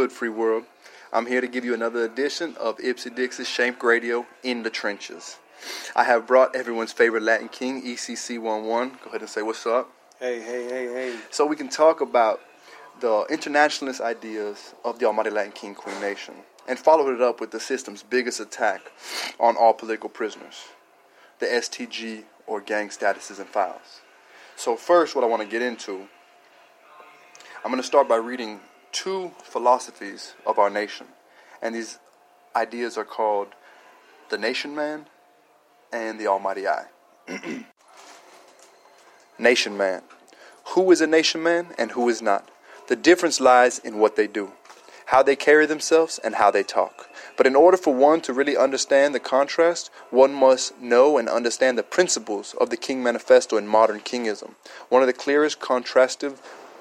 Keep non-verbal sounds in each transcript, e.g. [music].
Good, free world? I'm here to give you another edition of Ipsy Dix's Shank Radio in the Trenches. I have brought everyone's favorite Latin king, ECC11. Go ahead and say what's up. Hey, hey, hey, hey. So we can talk about the internationalist ideas of the Almighty Latin King Queen Nation and follow it up with the system's biggest attack on all political prisoners the STG or gang statuses and files. So, first, what I want to get into, I'm going to start by reading two philosophies of our nation. And these ideas are called the nation man and the almighty I. [clears throat] nation man. Who is a nation man and who is not? The difference lies in what they do, how they carry themselves, and how they talk. But in order for one to really understand the contrast, one must know and understand the principles of the King Manifesto in modern kingism. One of the clearest contrastive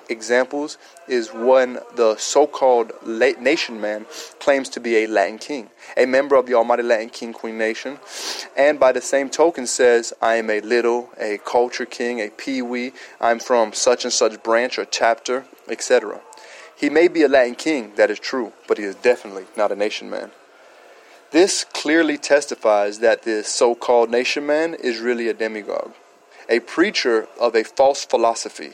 examples is when the so-called nation man claims to be a Latin king, a member of the Almighty Latin King Queen Nation, and by the same token says, I am a little, a culture king, a peewee, I'm from such and such branch or chapter, etc. He may be a Latin king, that is true, but he is definitely not a nation man. This clearly testifies that this so called nation man is really a demagogue, a preacher of a false philosophy,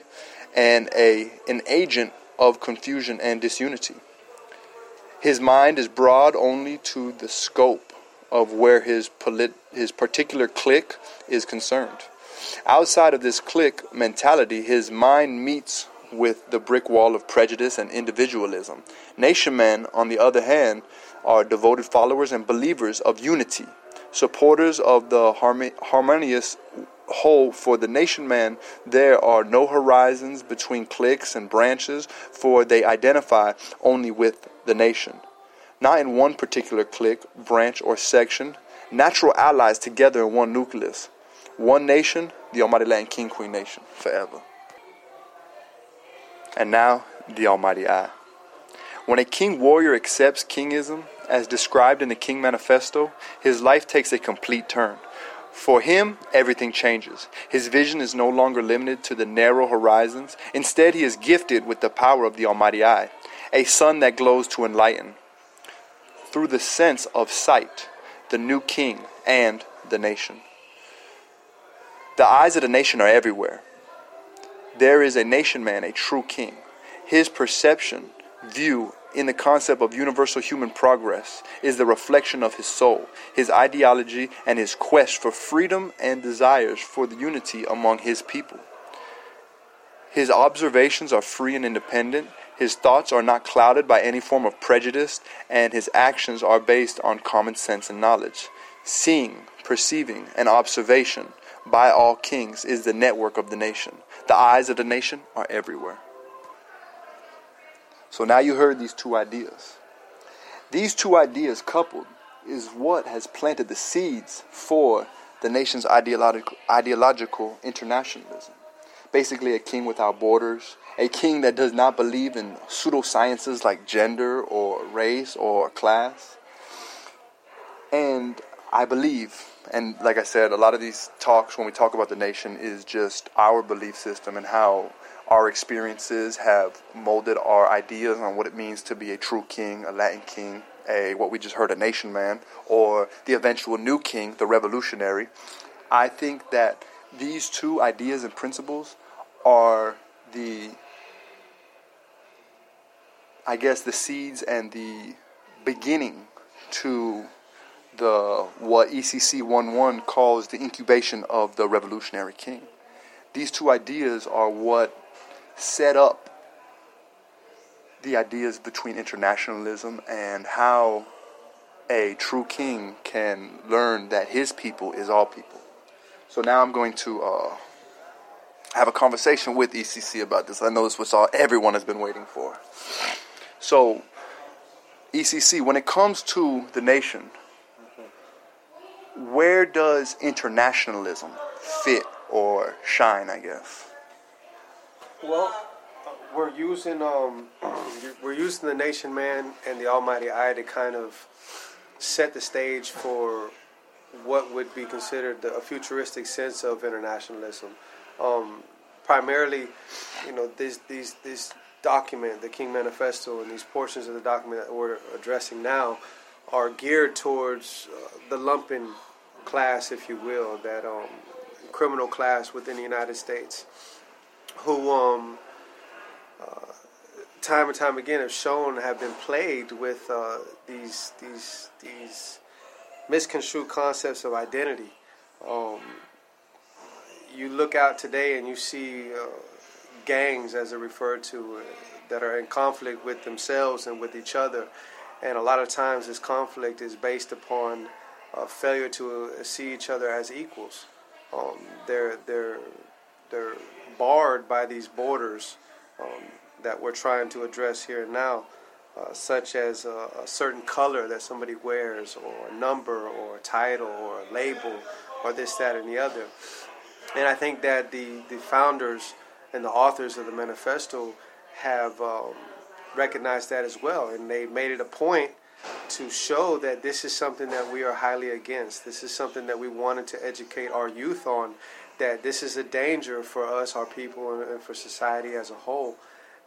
and a, an agent of confusion and disunity. His mind is broad only to the scope of where his, polit- his particular clique is concerned. Outside of this clique mentality, his mind meets with the brick wall of prejudice and individualism. Nation men, on the other hand, are devoted followers and believers of unity, supporters of the harmonious whole for the nation man, there are no horizons between cliques and branches, for they identify only with the nation. Not in one particular clique, branch, or section, natural allies together in one nucleus. One nation, the Almighty Latin King Queen Nation, forever. And now, the Almighty I. When a king warrior accepts kingism, as described in the King Manifesto, his life takes a complete turn. For him, everything changes. His vision is no longer limited to the narrow horizons. Instead, he is gifted with the power of the Almighty Eye, a sun that glows to enlighten. Through the sense of sight, the new king and the nation. The eyes of the nation are everywhere. There is a nation man, a true king. His perception, view, in the concept of universal human progress is the reflection of his soul, his ideology, and his quest for freedom and desires for the unity among his people. His observations are free and independent. His thoughts are not clouded by any form of prejudice, and his actions are based on common sense and knowledge. Seeing, perceiving, and observation by all kings is the network of the nation. The eyes of the nation are everywhere. So now you heard these two ideas. These two ideas coupled is what has planted the seeds for the nation's ideological, ideological internationalism. Basically, a king without borders, a king that does not believe in pseudosciences like gender or race or class. And I believe, and like I said, a lot of these talks when we talk about the nation is just our belief system and how our experiences have molded our ideas on what it means to be a true king, a Latin king, a what we just heard a nation man, or the eventual new king, the revolutionary. I think that these two ideas and principles are the I guess the seeds and the beginning to the what ECC 11 calls the incubation of the revolutionary king. These two ideas are what set up the ideas between internationalism and how a true king can learn that his people is all people. So now I'm going to uh, have a conversation with ECC about this. I know this was all everyone has been waiting for. So, ECC, when it comes to the nation, where does internationalism fit or shine, I guess? Well, we're using um, [clears throat] we're using the nation man and the Almighty eye to kind of set the stage for what would be considered a futuristic sense of internationalism. Um, primarily, you know, this these these document, the King Manifesto, and these portions of the document that we're addressing now are geared towards uh, the lumpen class, if you will, that um, criminal class within the United States, who um, uh, time and time again have shown have been plagued with uh, these these these misconstrued concepts of identity. Um, you look out today and you see uh, gangs, as they're referred to, uh, that are in conflict with themselves and with each other. And a lot of times, this conflict is based upon uh, failure to uh, see each other as equals. Um, they're they're they're barred by these borders um, that we're trying to address here and now, uh, such as a, a, certain color that somebody wears, or a number, or a title, or a label, or this, that, and the other. And I think that the, the founders and the authors of the manifesto have um, recognized that as well, and they made it a point to show that this is something that we are highly against. This is something that we wanted to educate our youth on. That this is a danger for us, our people, and for society as a whole.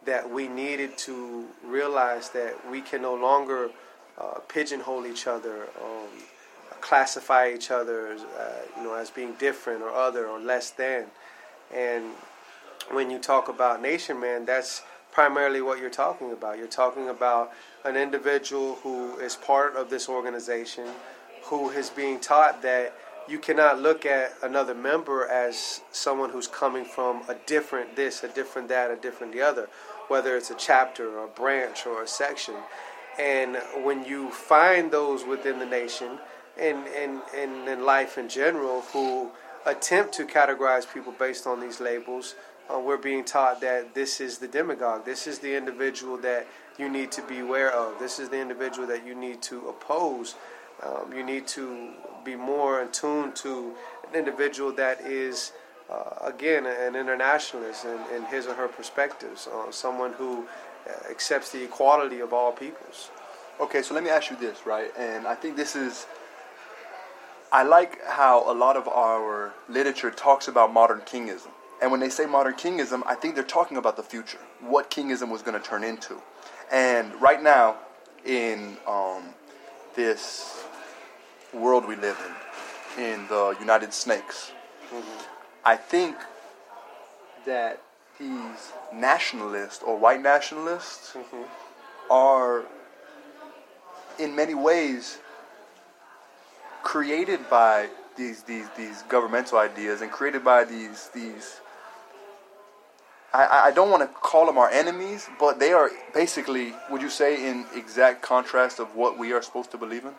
That we needed to realize that we can no longer uh, pigeonhole each other. Um, classify each other, as, uh, you know, as being different or other or less than. And when you talk about nation man, that's primarily what you're talking about. You're talking about an individual who is part of this organization, who is being taught that you cannot look at another member as someone who's coming from a different this, a different that, a different the other, whether it's a chapter or a branch or a section. And when you find those within the nation, in, in, in, in life in general who attempt to categorize people based on these labels. Uh, we're being taught that this is the demagogue. This is the individual that you need to be aware of. This is the individual that you need to oppose. Um, you need to be more in tune to an individual that is, uh, again, an internationalist in, in, his or her perspectives, uh, someone who uh, accepts the equality of all peoples. Okay, so let me ask you this, right? And I think this is I like how a lot of our literature talks about modern kingism. And when they say modern kingism, I think they're talking about the future, what kingism was going to turn into. And right now, in um, this world we live in, in the United Snakes, mm-hmm. I think that these nationalists or white nationalists mm-hmm. are, in many ways, created by these these these governmental ideas and created by these these I, I don't want to call them our enemies, but they are basically, would you say, in exact contrast of what we are supposed to believe in?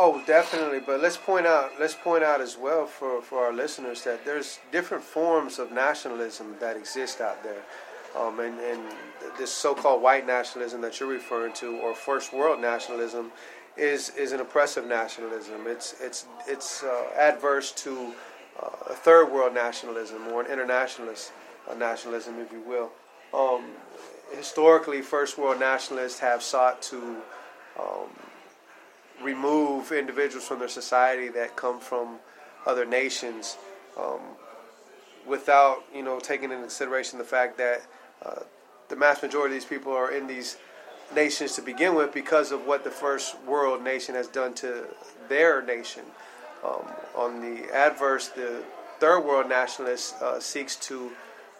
Oh, definitely. But let's point out let's point out as well for, for our listeners that there's different forms of nationalism that exist out there. Um, and, and this so-called white nationalism that you're referring to, or first world nationalism, is is an oppressive nationalism. It's it's it's uh, adverse to uh, a third world nationalism or an internationalist uh, nationalism, if you will. Um, historically, first world nationalists have sought to um, remove individuals from their society that come from other nations, um, without you know taking into consideration the fact that uh, the mass majority of these people are in these nations to begin with because of what the first world nation has done to their nation. Um, on the adverse, the third world nationalist uh, seeks to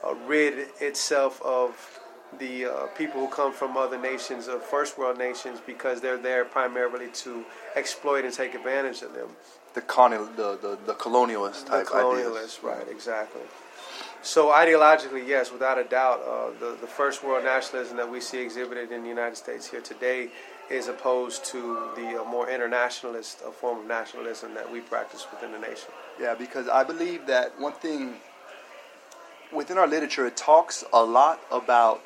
uh, rid itself of the uh, people who come from other nations, of first world nations, because they're there primarily to exploit and take advantage of them. The, con- the, the, the colonialist type The colonialist, ideas. right, exactly. So ideologically, yes, without a doubt, uh, the the first world nationalism that we see exhibited in the United States here today is opposed to the uh, more internationalist uh, form of nationalism that we practice within the nation. Yeah, because I believe that one thing within our literature it talks a lot about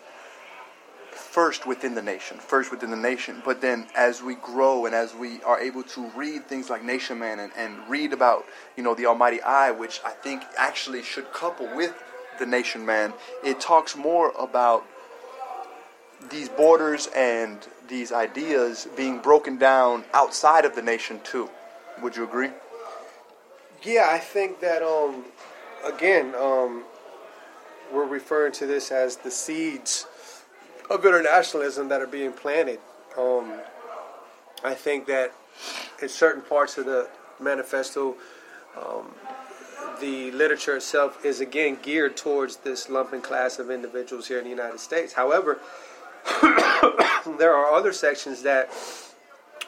first within the nation, first within the nation. But then as we grow and as we are able to read things like Nation Man and, and read about, you know, the Almighty Eye, which I think actually should couple with the Nation Man, it talks more about these borders and these ideas being broken down outside of the nation too. Would you agree? Yeah, I think that um again, um we're referring to this as the seeds of internationalism that are being planted. Um, I think that in certain parts of the manifesto, um, the literature itself is again geared towards this lumpen class of individuals here in the United States. However, [coughs] there are other sections that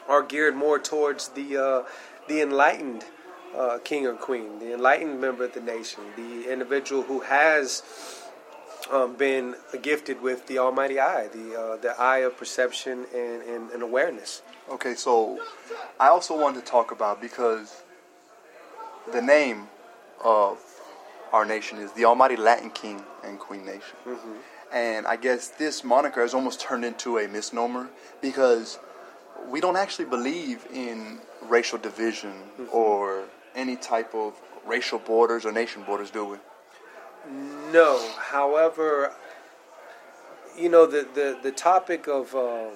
are geared more towards the uh, the enlightened uh, king or queen, the enlightened member of the nation, the individual who has um, been gifted with the Almighty Eye, the uh, the eye of perception and, and, and awareness. Okay, so I also wanted to talk about because the name of our nation is the Almighty Latin King and Queen Nation. Mm-hmm. And I guess this moniker has almost turned into a misnomer because we don't actually believe in racial division Mm-hmm. or any type of racial borders or nation borders, do we? No, however, you know the the, the topic of um,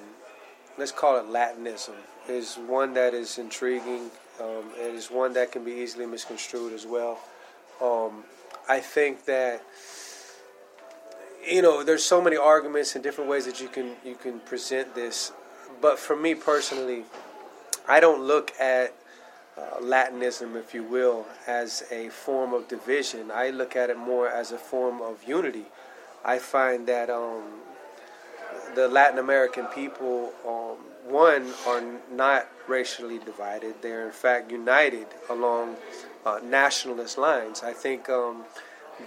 let's call it Latinism is one that is intriguing. Um, it is one that can be easily misconstrued as well. Um, I think that you know there's so many arguments and different ways that you can you can present this, but for me personally, I don't look at uh, Latinism, if you will, as a form of division. I look at it more as a form of unity. I find that um, the Latin American people, um, one, are not racially divided. They're in fact united along uh, nationalist lines. I think um,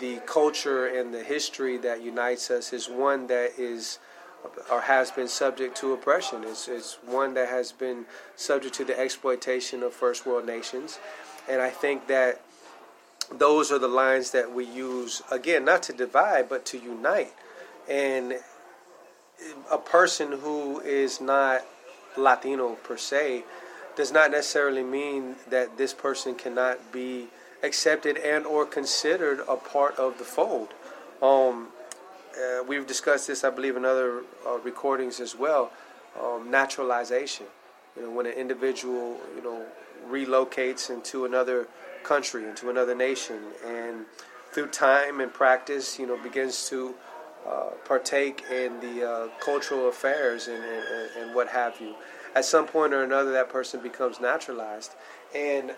the culture and the history that unites us is one that is or has been subject to oppression. It's, it's one that has been subject to the exploitation of first world nations. And I think that those are the lines that we use, again, not to divide, but to unite. And a person who is not Latino per se does not necessarily mean that this person cannot be accepted and or considered a part of the fold. Um, uh, we've discussed this, I believe, in other uh, recordings as well. Um, naturalization. You know, when an individual, you know, relocates into another country, into another nation, and through time and practice, you know, begins to uh, partake in the uh, cultural affairs and, and, and what have you. At some point or another, that person becomes naturalized, and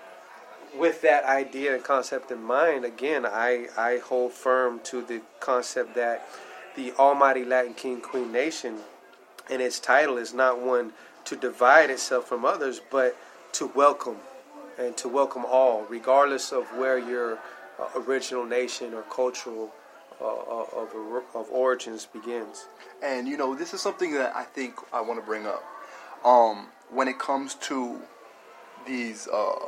with that idea and concept in mind, again, I, I hold firm to the concept that the Almighty Latin King Queen Nation and its title is not one to divide itself from others, but to welcome and to welcome all, regardless of where your uh, original nation or cultural uh, of, of origins begins. And you know, this is something that I think I want to bring up. Um, when it comes to these, uh,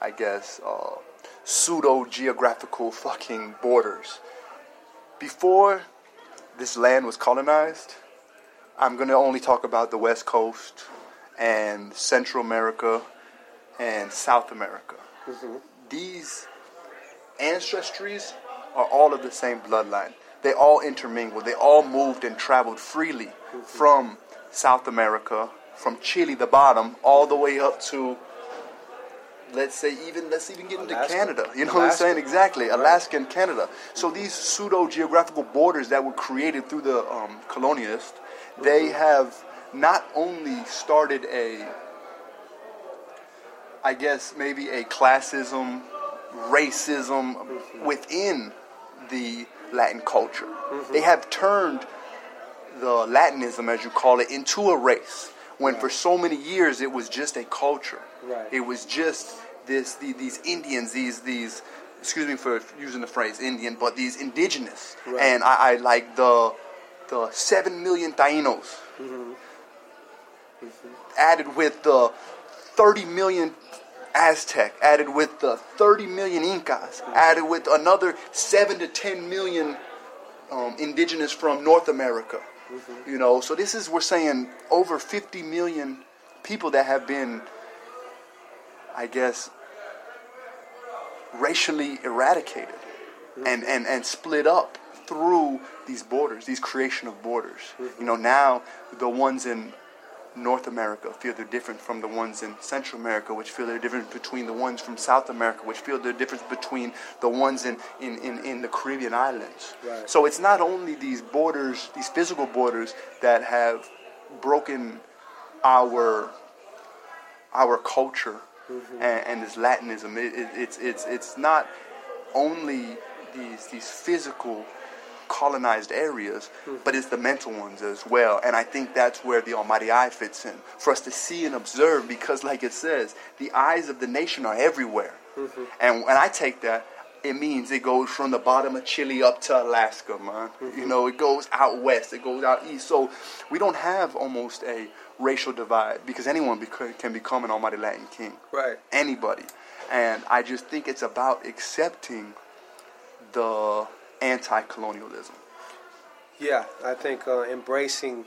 I guess, uh, pseudo geographical fucking borders. Before this land was colonized, I'm going to only talk about the West Coast and Central America and South America. Mm-hmm. These ancestries are all of the same bloodline. They all intermingled. They all moved and traveled freely Mm-hmm. from South America, from Chile, the bottom, all the way up to, let's say, even let's even get into Alaska. Canada. You know what I'm saying? Exactly. Alaska and Canada. So these pseudo geographical borders that were created through the um, colonialists, they mm-hmm. have not only started a, I guess maybe a classism, racism mm-hmm. within the Latin culture. Mm-hmm. They have turned the Latinism, as you call it, into a race. When for so many years it was just a culture. Right. It was just this the, these Indians, these these excuse me for using the phrase Indian, but these indigenous. Right. And I, I like the the seven million Tainos mm-hmm. added with the 30 million Aztec, added with the 30 million Incas, mm-hmm. added with another 7 to 10 million um, indigenous from North America. Mm-hmm. You know, so this is, we're saying, over 50 million people that have been, I guess, racially eradicated mm-hmm. and, and, and split up through these borders, these creation of borders. Mm-hmm. You know, now the ones in North America feel they're different from the ones in Central America, which feel they're different between the ones from South America, which feel they're different between the ones in, in, in, in the Caribbean islands. Right. So it's not only these borders, these physical borders, that have broken our our culture Mm-hmm. and, and this Latinism. It, it, it's it's it's not only these these physical colonized areas, mm-hmm. but it's the mental ones as well. And I think that's where the Almighty Eye fits in for us to see and observe, because like it says, the eyes of the nation are everywhere. Mm-hmm. And when I take that. It means it goes from the bottom of Chile up to Alaska, man. You know, it goes out west, it goes out east. So we don't have almost a racial divide because anyone beca- can become an Almighty Latin King Right. anybody. And I just think it's about accepting the anti-colonialism. Yeah, I think uh, embracing,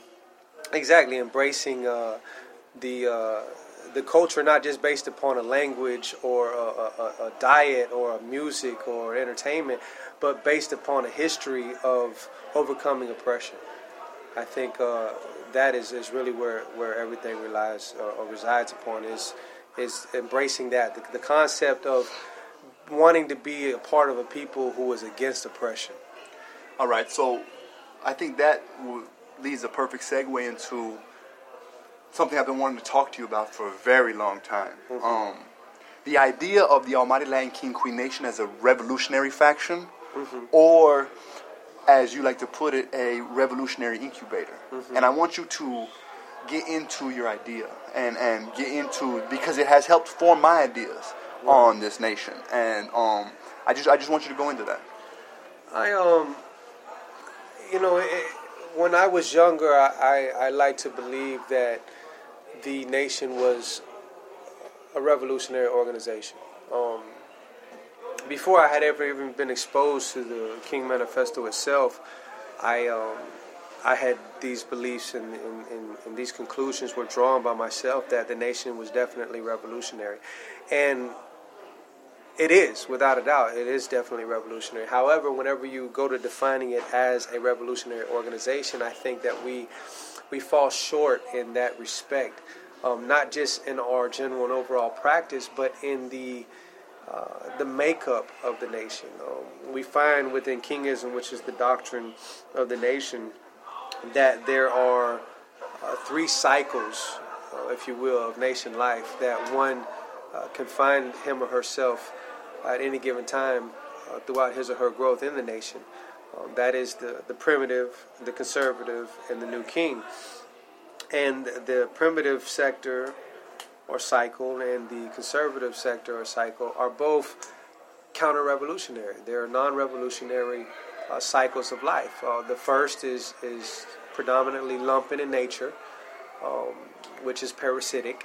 exactly embracing uh, the uh, the culture, not just based upon a language or a, a, a diet or a music or entertainment, but based upon a history of overcoming oppression. I think uh, that is, is really where, where everything relies or, or resides upon is is embracing that the, the concept of wanting to be a part of a people who is against oppression. All right, so I think that leads a perfect segue into something I've been wanting to talk to you about for a very long time. Um, the idea of the Almighty Latin King Queen Nation as a revolutionary faction, or as you like to put it, a revolutionary incubator. And I want you to get into your idea and, and get into because it has helped form my ideas on this nation. And um, I just I just want you to go into that. I um, you know, it, when I was younger, I, I I like to believe that the nation was a revolutionary organization. Um, before I had ever even been exposed to the King Manifesto itself, I um, I had these beliefs and, and, and, and these conclusions were drawn by myself that the nation was definitely revolutionary, and it is, without a doubt, it is definitely revolutionary. However, whenever you go to defining it as a revolutionary organization, I think that we we fall short in that respect, um, not just in our general and overall practice, but in the uh, the makeup of the nation. Um, we find within Kingism, which is the doctrine of the nation, that there are uh, three cycles, uh, if you will, of nation life that one uh, can find him or herself at any given time uh, throughout his or her growth in the nation. Um, that is the, the primitive, the conservative, and the new king. And the primitive sector or cycle and the conservative sector or cycle are both counter revolutionary. They're non revolutionary uh, cycles of life. Uh, the first is, is predominantly lumpen in nature, um, which is parasitic.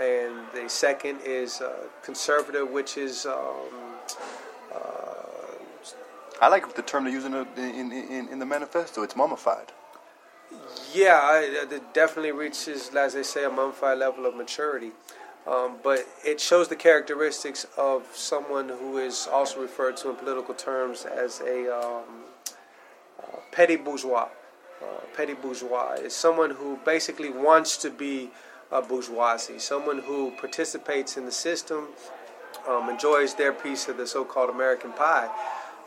And the second is uh, conservative, which is um, I like the term they use in the, in, in, in the manifesto. It's mummified. Yeah, it definitely reaches, as they say, a mummified level of maturity. Um, but it shows the characteristics of someone who is also referred to in political terms as a um, uh, petty bourgeois. Uh, petty bourgeois is someone who basically wants to be a bourgeoisie, someone who participates in the system, um, enjoys their piece of the so-called American pie.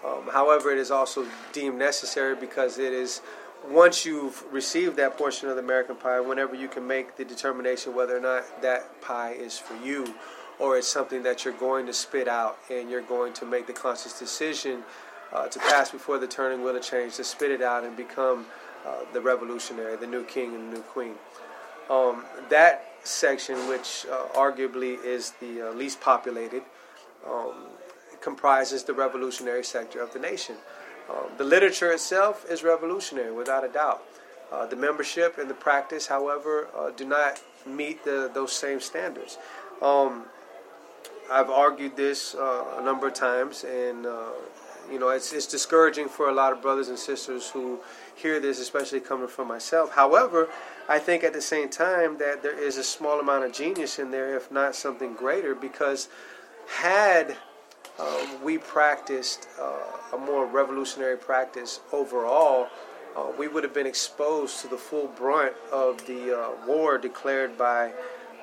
Um, however, it is also deemed necessary because it is once you've received that portion of the American pie, whenever you can make the determination whether or not that pie is for you or it's something that you're going to spit out and you're going to make the conscious decision uh, to pass before the turning wheel of change, to spit it out and become uh, the revolutionary, the new king and the new queen. Um, that section, which uh, arguably is the uh, least populated, um, comprises the revolutionary sector of the nation. Um, the literature itself is revolutionary, without a doubt. Uh, the membership and the practice, however, uh, do not meet the, those same standards. Um, I've argued this uh, a number of times, and uh, you know it's, it's discouraging for a lot of brothers and sisters who hear this, especially coming from myself. However, I think at the same time that there is a small amount of genius in there, if not something greater, because had um, we practiced uh, a more revolutionary practice overall, uh, we would have been exposed to the full brunt of the uh, war declared by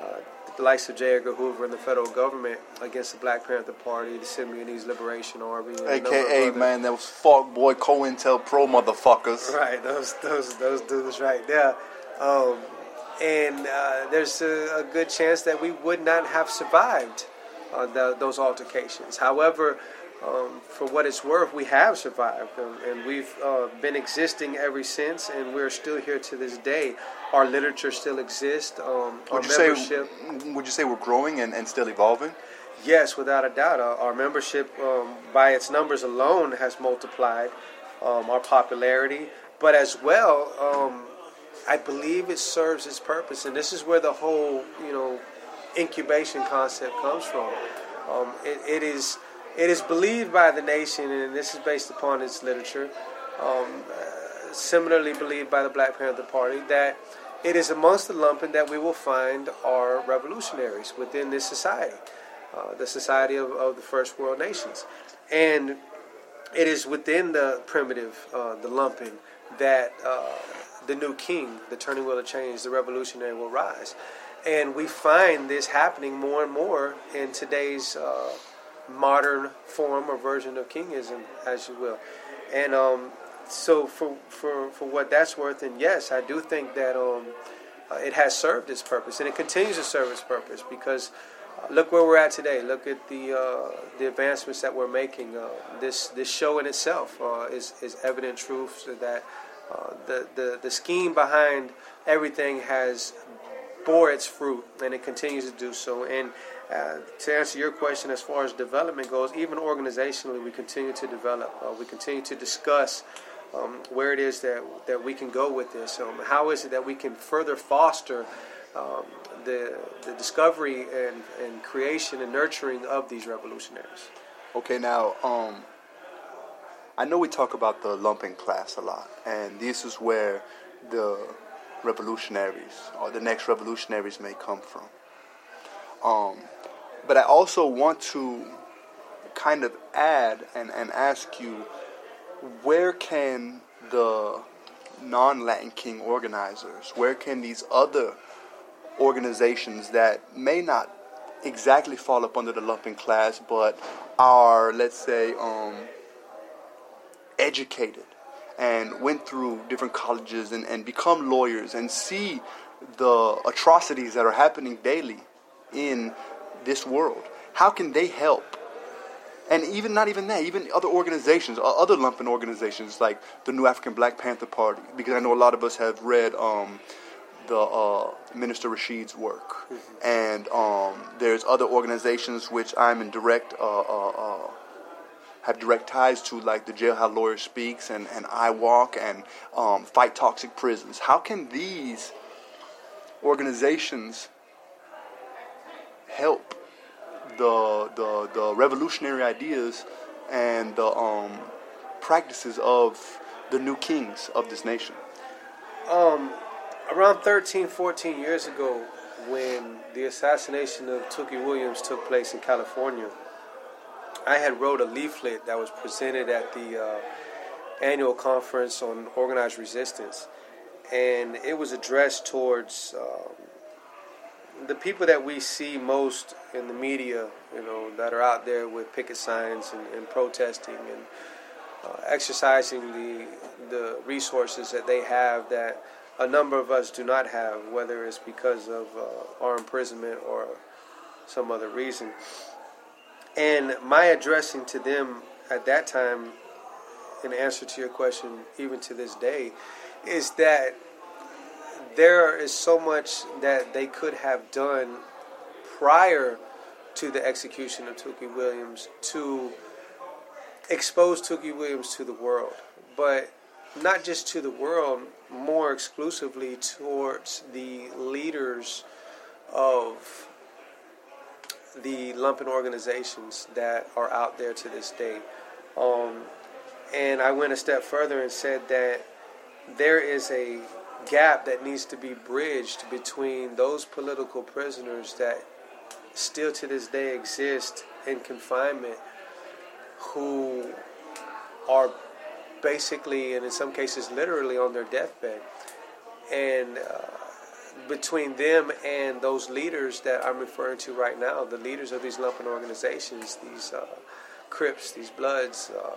uh, the likes of J. Edgar Hoover and the federal government against the Black Panther Party, the Symbionese Liberation Army, aka man, that was Falk Boy, COINTELPRO motherfuckers. Right, those those those dudes right there. Um, and uh, there's a, a, good chance that we would not have survived uh, the, those altercations. However, um, for what it's worth, we have survived, um, and we've uh, been existing ever since, and we're still here to this day. Our literature still exists. Um, would you membership, say? Would you say we're growing and, and still evolving? Yes, without a doubt. Our, our membership, um, by its numbers alone, has multiplied. Um, our popularity, but as well, um, I believe it serves its purpose, and this is where the whole, you know, incubation concept comes from. It, it is it is believed by the nation, and this is based upon its literature, um, uh, similarly believed by the Black Panther Party, that it is amongst the lumpen that we will find our revolutionaries within this society, uh, the society of, of, the first world nations. And it is within the primitive, uh, the lumpen, that uh, the new king, the turning wheel of change, the revolutionary will rise. And we find this happening more and more in today's uh, modern form or version of kingism, as you will. And um, so, for, for, for what that's worth, and yes, I do think that um, uh, it has served its purpose, and it continues to serve its purpose because uh, look where we're at today. Look at the uh, the advancements that we're making. Uh, this this show in itself uh, is is evident truth that the, the the scheme behind everything has bore its fruit, and it continues to do so. And uh, to answer your question, as far as development goes, even organizationally, we continue to develop. Uh, we continue to discuss um, where it is that, that we can go with this. Um, how is it that we can further foster um, the, the discovery and, and creation and nurturing of these revolutionaries? Okay, now, um, I know we talk about the lumpen class a lot, and this is where the revolutionaries or the next revolutionaries may come from. Um, but I also want to kind of add and, and ask you where can the non Latin King organizers, where can these other organizations that may not exactly fall up under the lumpen class but are, let's say, um, educated and went through different colleges and, and become lawyers and see the atrocities that are happening daily in this world? How can they help? And even not even that, even other organizations, other lumpen organizations like the New African Black Panther Party, because I know a lot of us have read um, the uh, Minister Rashid's work, mm-hmm. and um, there's other organizations which I'm in direct uh, uh, uh have direct ties to, like the Jailhouse Lawyer Speaks and, and IWOC and um, Fight Toxic Prisons. How can these organizations help the the, the revolutionary ideas and the um, practices of the new kings of this nation? Um, around 13, 14 years ago, when the assassination of Tookie Williams took place in California, I had wrote a leaflet that was presented at the uh, annual conference on organized resistance, and it was addressed towards um, the people that we see most in the media, you know, that are out there with picket signs and, and protesting and uh, exercising the the resources that they have that a number of us do not have, whether it's because of uh, our imprisonment or some other reason. And my addressing to them at that time, in answer to your question, even to this day, is that there is so much that they could have done prior to the execution of Tookie Williams to expose Tookie Williams to the world, but not just to the world, more exclusively towards the leaders of the lumpen organizations that are out there to this day. Um, and I went a step further and said that there is a gap that needs to be bridged between those political prisoners that still to this day exist in confinement who are basically, and in some cases, literally on their deathbed. And uh, between them and those leaders that I'm referring to right now, the leaders of these lumpen organizations, these uh, Crips, these Bloods, uh,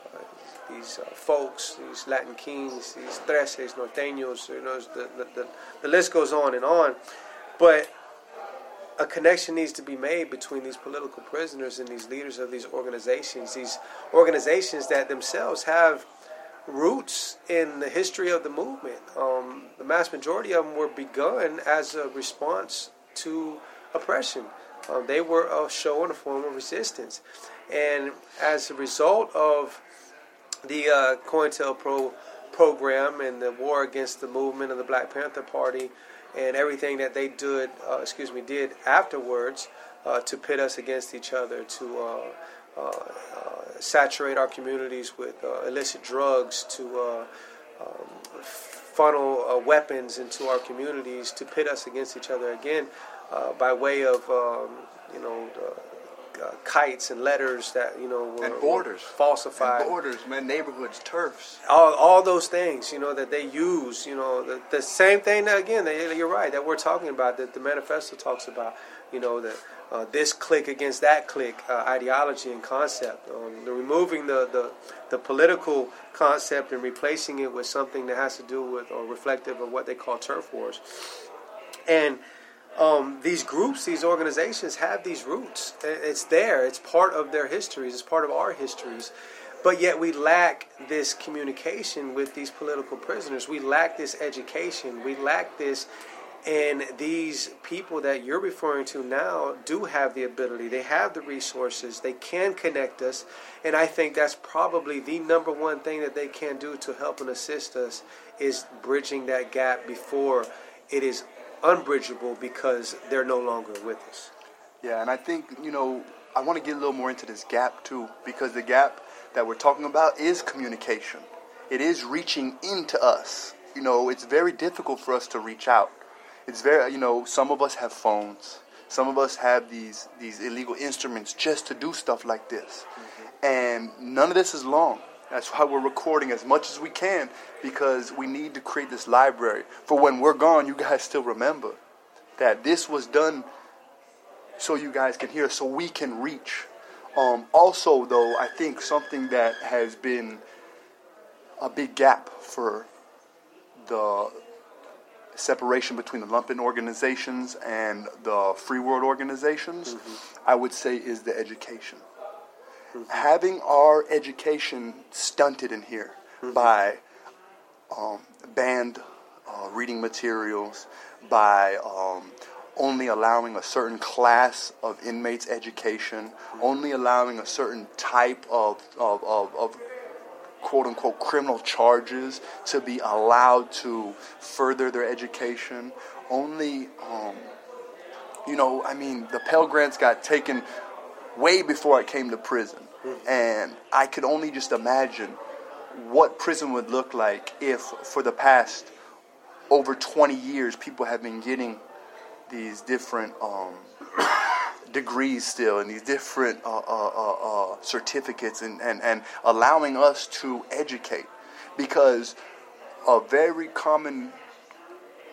these uh, folks, these Latin Kings, these Treces, Norteños, you know, the, the, the, the list goes on and on. But a connection needs to be made between these political prisoners and these leaders of these organizations, these organizations that themselves have roots in the history of the movement. Um, the mass majority of them were begun as a response to oppression. Um, they were a show and a form of resistance. And as a result of the uh, COINTELPRO program and the war against the movement of the Black Panther Party and everything that they did, uh, excuse me, did afterwards uh, to pit us against each other, to uh, Uh, uh, saturate our communities with uh, illicit drugs, to um, funnel weapons into our communities, to pit us against each other again by way of, um, you know, uh, kites and letters that you know were, and borders. Falsified. and borders man neighborhoods turfs. All, all those things you know that they use you know the, the same thing that, again that you're right that we're talking about that the manifesto talks about you know that uh, this clique against that clique uh, ideology and concept um, the removing the, the the political concept and replacing it with something that has to do with or reflective of what they call turf wars and um, these groups, these organizations have these roots. It's there. It's part of their histories. It's part of our histories. But yet we lack this communication with these political prisoners. We lack this education. We lack this. And these people that you're referring to now do have the ability. They have the resources. They can connect us. And I think that's probably the number one thing that they can do to help and assist us is bridging that gap before it is unbridgeable because they're no longer with us. Yeah, and I think, you know, I want to get a little more into this gap too, because the gap that we're talking about is communication. It is reaching into us. You know, it's very difficult for us to reach out. It's very, you know, some of us have phones. Some of us have these these illegal instruments just to do stuff like this. Mm-hmm. And none of this is long. That's why we're recording as much as we can because we need to create this library for when we're gone. You guys still remember that this was done so you guys can hear, so we can reach. Um, also, though, I think something that has been a big gap for the separation between the lumpen organizations and the free world organizations, mm-hmm. I would say, is the education having our education stunted in here mm-hmm. by um, banned uh, reading materials, by um, only allowing a certain class of inmates education, mm-hmm. only allowing a certain type of, of, of, of quote unquote criminal charges to be allowed to further their education. Only, um, you know, I mean, the Pell Grants got taken way before I came to prison. And I could only just imagine what prison would look like if, for the past over 20 years, people have been getting these different um, degrees still and these different uh, uh, uh, uh, certificates and, and, and allowing us to educate. Because a very common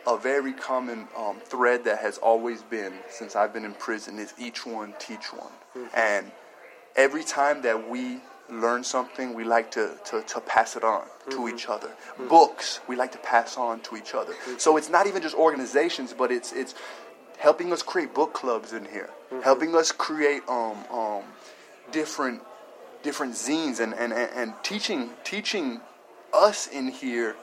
a very common um, thread that has always been since I've been in prison is each one teach one. Mm-hmm. And every time that we learn something, we like to, to, to pass it on mm-hmm. to each other. Mm-hmm. Books, we like to pass on to each other. Mm-hmm. So it's not even just organizations, but it's it's helping us create book clubs in here, mm-hmm. helping us create um, um, different different zines and, and, and, and teaching teaching us in here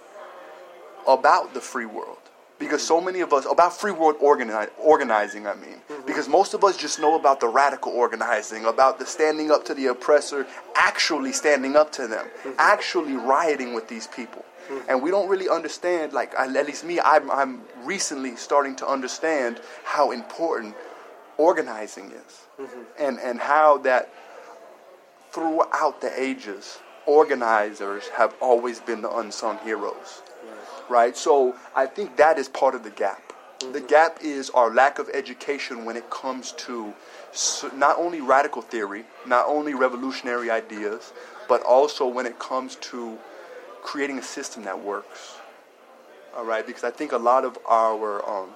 about the free world because so many of us about free world organi- organizing i mean mm-hmm. because most of us just know about the radical organizing about the standing up to the oppressor actually standing up to them mm-hmm. actually rioting with these people mm-hmm. and we don't really understand like at least me I'm, I'm recently starting to understand how important organizing is mm-hmm. and, and how that throughout the ages organizers have always been the unsung heroes right? So I think that is part of the gap. Mm-hmm. The gap is our lack of education when it comes to not only radical theory, not only revolutionary ideas, but also when it comes to creating a system that works. All right, because I think a lot of our um,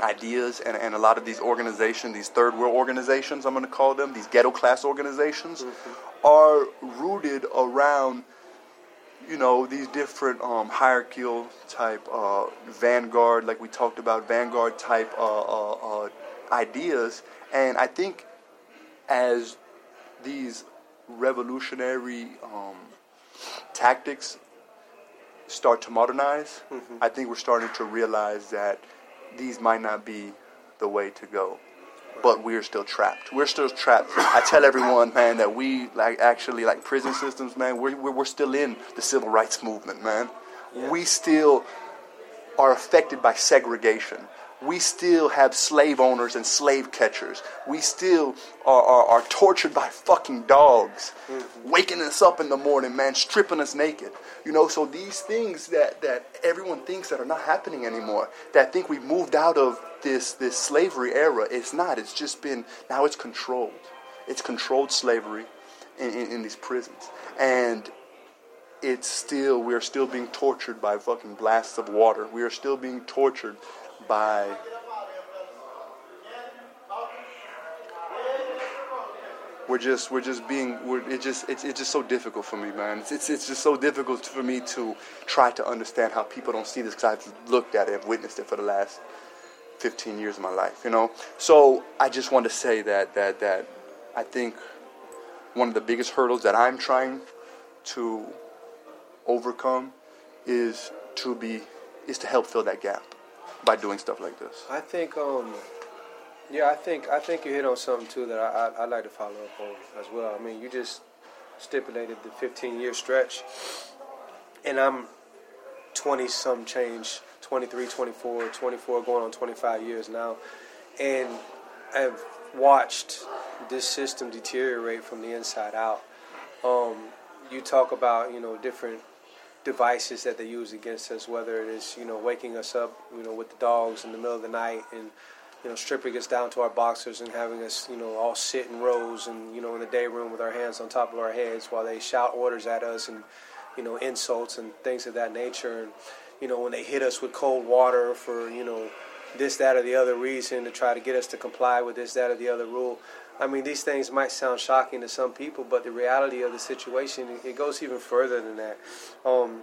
ideas and, and a lot of these organizations, these third world organizations, I'm going to call them, these ghetto class organizations, mm-hmm. are rooted around, you know, these different um, hierarchical type uh, vanguard, like we talked about, vanguard type uh, uh, uh ideas. And I think as these revolutionary um, tactics start to modernize, mm-hmm. I think we're starting to realize that these might not be the way to go. But we're still trapped. We're still trapped. I tell everyone, man, that we like actually like prison systems, man. We're we're, still in the civil rights movement, man. Yeah. We still are affected by segregation we still have slave owners and slave catchers. We still are, are, are tortured by fucking dogs, mm-hmm. waking us up in the morning, man, stripping us naked. You know, so these things that, that everyone thinks that are not happening anymore, that think we moved out of this, this slavery era, it's not. It's just been, now it's controlled. It's controlled slavery in, in, in these prisons. And it's still, we are still being tortured by fucking blasts of water. We are still being tortured by we're just we're just being we're it just it's, it's just so difficult for me man. It's, it's, it's just so difficult for me to try to understand how people don't see this because I've looked at it I've witnessed it for the last 15 years of my life you know? So I just want to say that that that I think one of the biggest hurdles that I'm trying to overcome is to be is to help fill that gap by doing stuff like this? I think, um, yeah, I think I think you hit on something too that I, I would like to follow up on as well. I mean, you just stipulated the 15 year stretch, and I'm 20 some change, 23, 24, 24, going on 25 years now, and I've watched this system deteriorate from the inside out. Um, you talk about you know different devices that they use against us, whether it is you know waking us up, you know, with the dogs in the middle of the night and you know stripping us down to our boxers and having us you know all sit in rows and you know in the day room with our hands on top of our heads while they shout orders at us and you know insults and things of that nature. And you know when they hit us with cold water for you know this that or the other reason to try to get us to comply with this that or the other rule I mean, these things might sound shocking to some people, but the reality of the situation it goes even further than that. Um,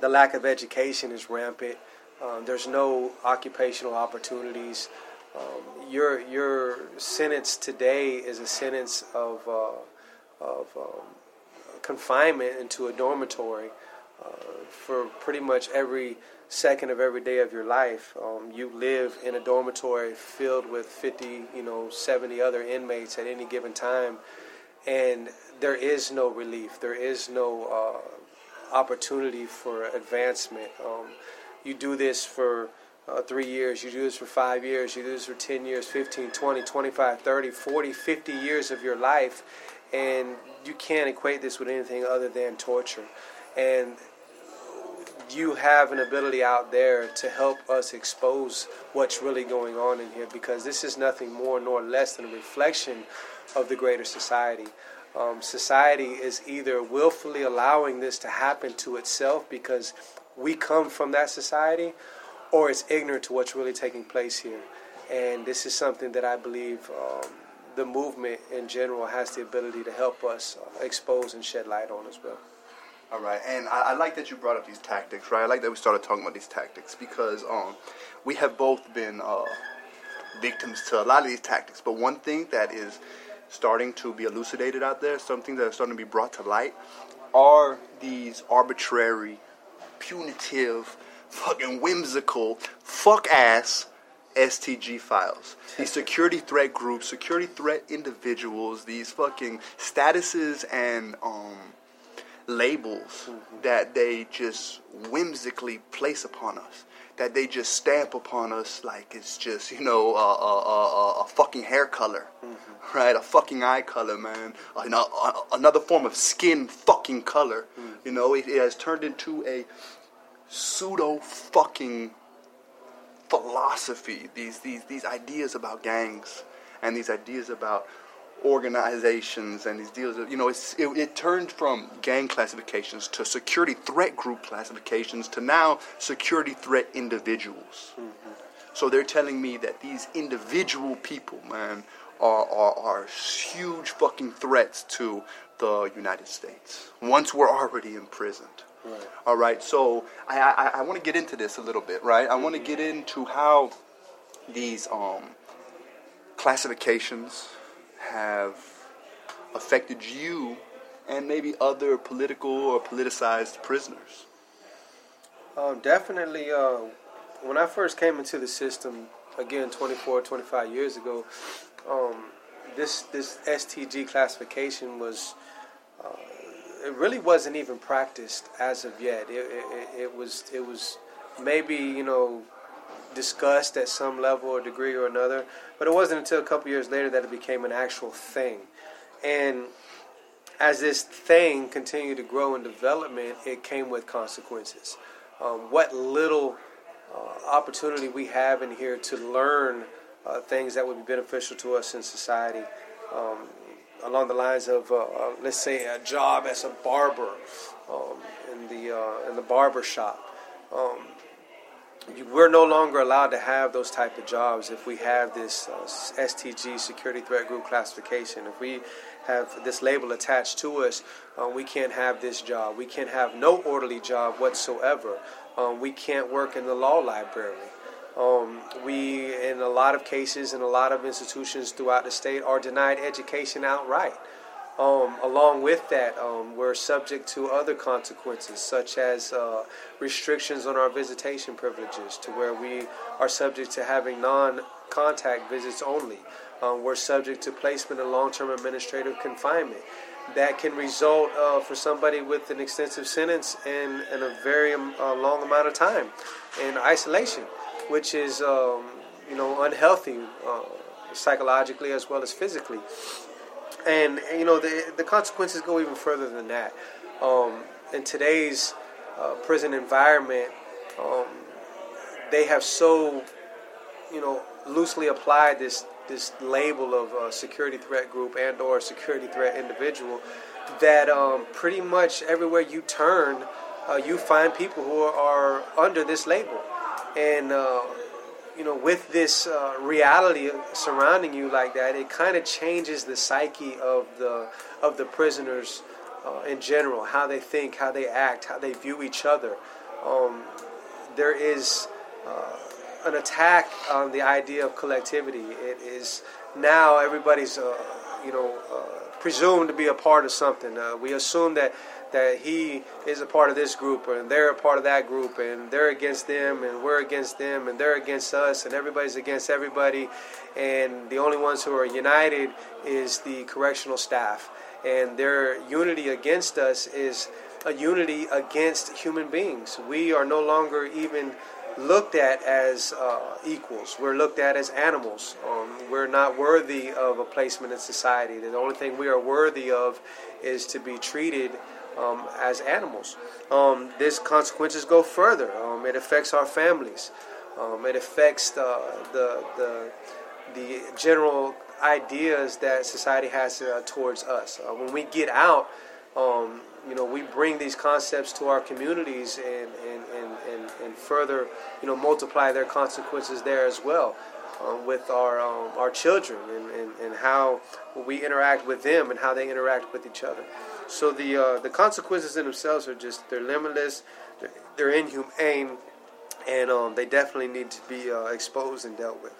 the lack of education is rampant. Um, there's no occupational opportunities. Um, your your sentence today is a sentence of uh, of um, confinement into a dormitory uh, for pretty much every second of every day of your life. Um, you live in a dormitory filled with 50, you know, 70 other inmates at any given time, and there is no relief. There is no uh, opportunity for advancement. Um, you do this for uh, three years, you do this for five years, you do this for 10 years, 15, 20, 25, 30, 40, 50 years of your life, and you can't equate this with anything other than torture. And you have an ability out there to help us expose what's really going on in here because this is nothing more nor less than a reflection of the greater society. Um, society is either willfully allowing this to happen to itself because we come from that society, or it's ignorant to what's really taking place here. And this is something that I believe um, the movement in general has the ability to help us uh, expose and shed light on as well. All right, and I, I, like that you brought up these tactics, right? I like that we started talking about these tactics because um, we have both been uh, victims to a lot of these tactics. But one thing that is starting to be elucidated out there, something that is starting to be brought to light, are these arbitrary, punitive, fucking whimsical, fuck ass STG files. These security threat groups, security threat individuals, these fucking statuses and um, labels mm-hmm. that they just whimsically place upon us, that they just stamp upon us like it's just you know a, a, a, a fucking hair color, mm-hmm. right? A fucking eye color, man. another form of skin fucking color. Mm-hmm. You know, it, it has turned into a pseudo fucking philosophy. These these these ideas about gangs and these ideas about organizations and these deals. You know, it's, it, it turned from gang classifications to security threat group classifications to now security threat individuals. Mm-hmm. So they're telling me that these individual people, man, are, are, are huge fucking threats to the United States once we're already imprisoned. Right. All right, so I, I, I want to get into this a little bit, right? I want to get into how these um, classifications have affected you and maybe other political or politicized prisoners. Um, definitely, uh, when I first came into the system, again, 24, 25 years ago, um, this this STG classification was uh, it really wasn't even practiced as of yet. It, it, it, was it was maybe you know discussed at some level or degree or another, but it wasn't until a couple years later that it became an actual thing. And as this thing continued to grow in development, it came with consequences. Um, what little uh, opportunity we have in here to learn uh, things that would be beneficial to us in society. Um, along the lines of, uh, uh, let's say, a job as a barber um, in the uh, in the barber shop. Um, we're no longer allowed to have those type of jobs if we have this uh, STG security threat group classification. If we have this label attached to us, uh, we can't have this job. We can't have no orderly job whatsoever. Um, we can't work in the law library. Um, we, in a lot of cases, in a lot of institutions throughout the state, are denied education outright. Um, along with that, um, we're subject to other consequences, such as uh, restrictions on our visitation privileges, to where we are subject to having non contact visits only. Um, we're subject to placement in long term administrative confinement. That can result uh, for somebody with an extensive sentence in, in a very um, uh, long amount of time in isolation which is um, you know unhealthy uh, psychologically as well as physically. And you know the the consequences go even further than that. Um, in today's uh, prison environment, um, they have so you know loosely applied this this label of a security threat group and or security threat individual that um, pretty much everywhere you turn, uh, you find people who are under this label and uh, you know with this uh, reality surrounding you like that it kind of changes the psyche of the of the prisoners uh, in general how they think how they act how they view each other. Um, there is uh, an attack on the idea of collectivity. It is now everybody's uh, you know uh, presumed to be a part of something. We assume that that he is a part of this group and they're a part of that group and they're against them and we're against them and they're against us and everybody's against everybody and the only ones who are united is the correctional staff and their unity against us is a unity against human beings we are no longer even looked at as uh, equals. We're looked at as animals. Um, we're not worthy of a placement in society. The only thing we are worthy of is to be treated um, as animals. Um, these consequences go further. Um, it affects our families. Um, it affects the, the, the, the, general ideas that society has uh, towards us. Uh, when we get out, um, you know, we bring these concepts to our communities and, and, and, and, and further, you know, multiply their consequences there as well. Um, with our um, our children and, and, and how we interact with them and how they interact with each other. So the uh, the consequences in themselves are just they're limitless, they're, they're inhumane, and um, they definitely need to be uh, exposed and dealt with.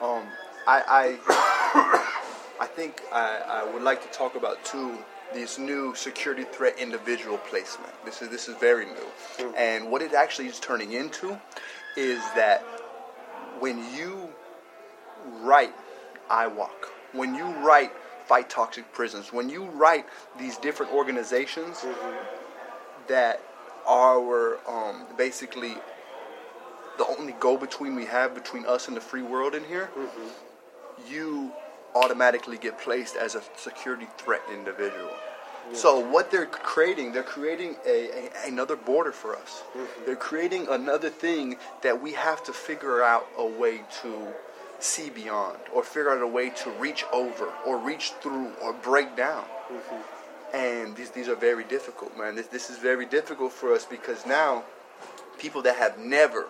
Um, I I, [coughs] I think I, I would like to talk about two this new security threat individual placement. This is this is very new, mm-hmm. and what it actually is turning into is that when you write IWOC, when you write fight toxic prisons. When you write these different organizations mm-hmm. that are um, basically the only go between we have between us and the free world in here, mm-hmm. you automatically get placed as a security threat individual. Yeah. So what they're creating, they're creating a, a another border for us. Mm-hmm. They're creating another thing that we have to figure out a way to see beyond or figure out a way to reach over or reach through or break down. Mm-hmm. And these, these are very difficult, man. This, this is very difficult for us because now people that have never,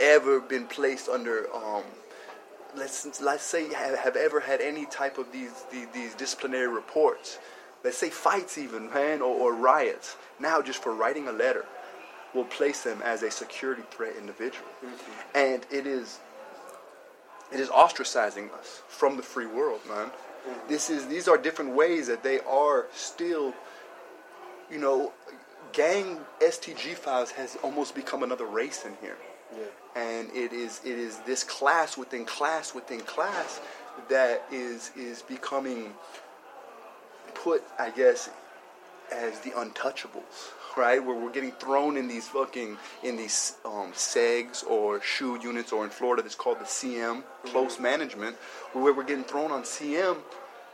ever been placed under, um, let's, let's say, have, have ever had any type of these, these, these disciplinary reports, let's say fights even, man, or, or riots, now just for writing a letter will place them as a security threat individual. Mm-hmm. And it is it is ostracizing us from the free world, man. Mm-hmm. This is these are different ways that they are still, you know, gang STG files has almost become another race in here. Yeah. And it is it is this class within class within class that is is becoming put, I guess, as the untouchables right? Where we're getting thrown in these fucking in these um, SEGs or SHU units, or in Florida, it's called the CM, close mm-hmm. management, where we're getting thrown on CM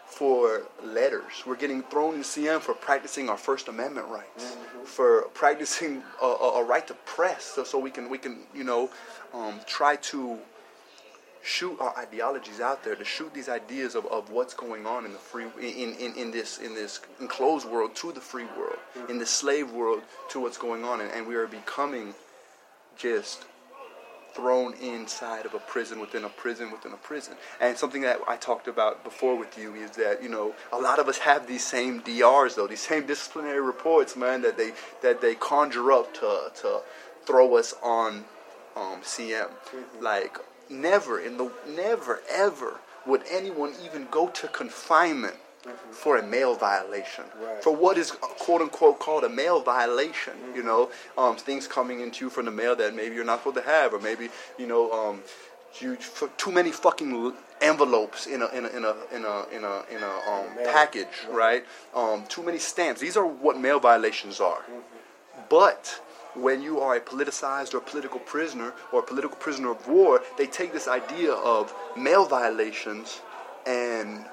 for letters. We're getting thrown in CM for practicing our First Amendment rights, mm-hmm. for practicing a, a, a, right to press, so, so we can we can you know um, try to shoot our ideologies out there, to shoot these ideas of, of what's going on in the free in, in, in this in this enclosed world to the free world, mm-hmm. in the slave world to what's going on, and, and we are becoming just thrown inside of a prison within a prison within a prison. And something that I talked about before with you is that you know a lot of us have these same DRs though, these same disciplinary reports, man, that they that they conjure up to to throw us on um, CM, mm-hmm. like never in the never ever would anyone even go to confinement mm-hmm. for a mail violation right. for what is quote unquote called a mail violation mm-hmm. you know um, things coming into you from the mail that maybe you're not supposed to have or maybe you know um, you too many fucking envelopes in a in a in a in a in a, in a um, package right um, too many stamps these are what mail violations are mm-hmm. but when you are a politicized or political prisoner or a political prisoner of war, they take this idea of mail violations and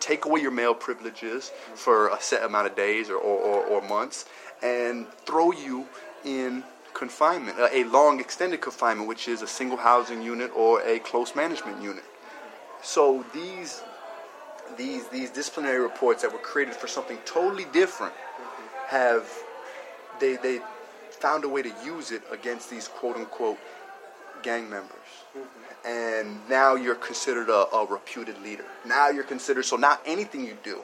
take away your mail privileges for a set amount of days or, or, or, or months and throw you in confinement, uh, a long extended confinement, which is a single housing unit or a close management unit. So these these these disciplinary reports that were created for something totally different have they they found a way to use it against these quote unquote gang members. Mm-hmm. And now you're considered a, a, reputed leader. Now you're considered, so now anything you do,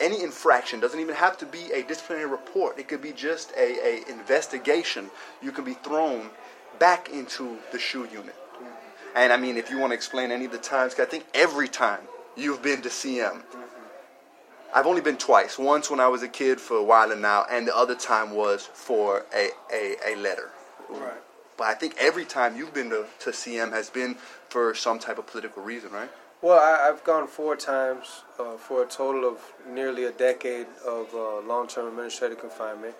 any infraction, doesn't even have to be a disciplinary report. It could be just a, a investigation. You can be thrown back into the SHU unit. Mm-hmm. And I mean, if you want to explain any of the times, I think every time you've been to CM, mm-hmm. I've only been twice. Once when I was a kid for a while and now, and the other time was for a, a, a letter. Right. But I think every time you've been to, to CM has been for some type of political reason, right? Well, I, have gone four times uh, for a total of nearly a decade of uh, long-term administrative confinement,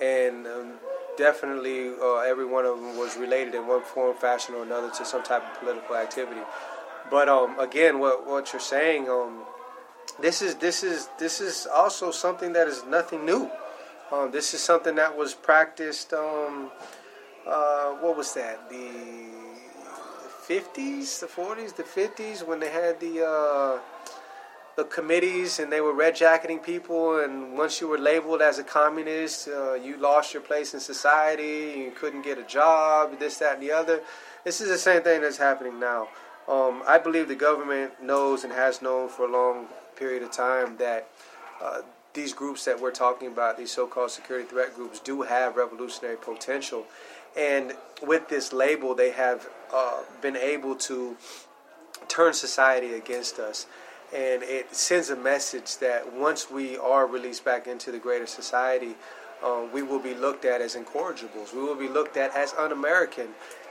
and um, definitely uh, every one of them was related in one form, fashion, or another to some type of political activity. But um, again, what what you're saying, um, this is this is this is also something that is nothing new. Um, this is something that was practiced. Um, uh, what was that? The fifties, the forties, the fifties, when they had the uh, the committees and they were red jacketing people. And once you were labeled as a communist, uh, you lost your place in society. You couldn't get a job. This, that, and the other. This is the same thing that's happening now. Um, I believe the government knows and has known for a long period of time that uh, these groups that we're talking about, these so-called security threat groups, do have revolutionary potential. And with this label, they have uh, been able to turn society against us. And it sends a message that once we are released back into the greater society, uh, we will be looked at as incorrigibles. We will be looked at as un-American,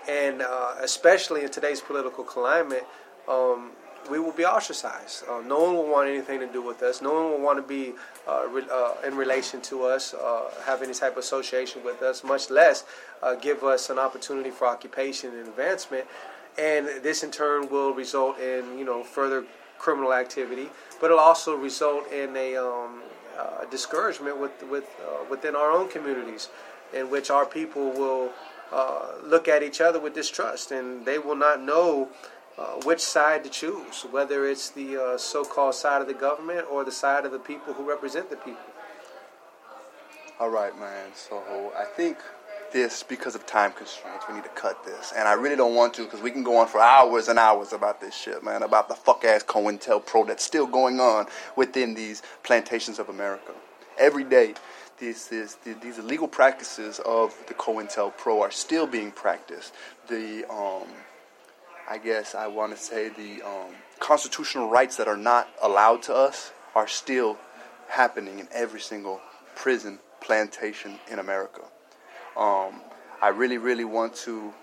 and uh, especially in today's political climate, um, we will be ostracized. Uh, no one will want anything to do with us. No one will want to be uh, re- uh, in relation to us, uh, have any type of association with us, much less uh, give us an opportunity for occupation and advancement. And this, in turn, will result in you know further criminal activity, but it'll also result in a um, discouragement with with within our own communities, in which our people will look at each other with distrust, and they will not know uh, which side to choose, whether it's the uh, so-called side of the government or the side of the people who represent the people. All right, man. So I think this because of time constraints. We need to cut this, and I really don't want to because we can go on for hours and hours about this shit, man. About the fuck ass COINTELPRO that's still going on within these plantations of America. Every day, these, these, these illegal practices of the COINTELPRO are still being practiced. The um, I guess I want to say the um, constitutional rights that are not allowed to us are still happening in every single prison plantation in America. Um, I really, really want to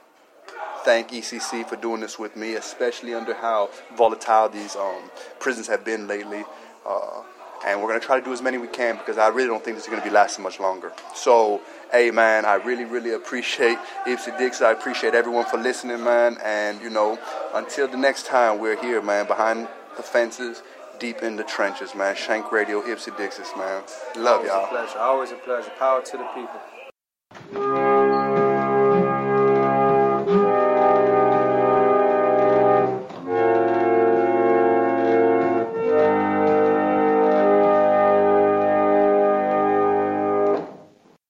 thank ECC for doing this with me, especially under how volatile these um, prisons have been lately. Uh, and we're going to try to do as many we can because I really don't think this is going to be lasting much longer. So, hey, man, I really, really appreciate Ipsy Dix. I appreciate everyone for listening, man. And, you know, until the next time, we're here, man, behind the fences, deep in the trenches, man. Shank Radio, Ipsy Dixis, man. Love Always y'all. a pleasure. Always a pleasure. Power to the people.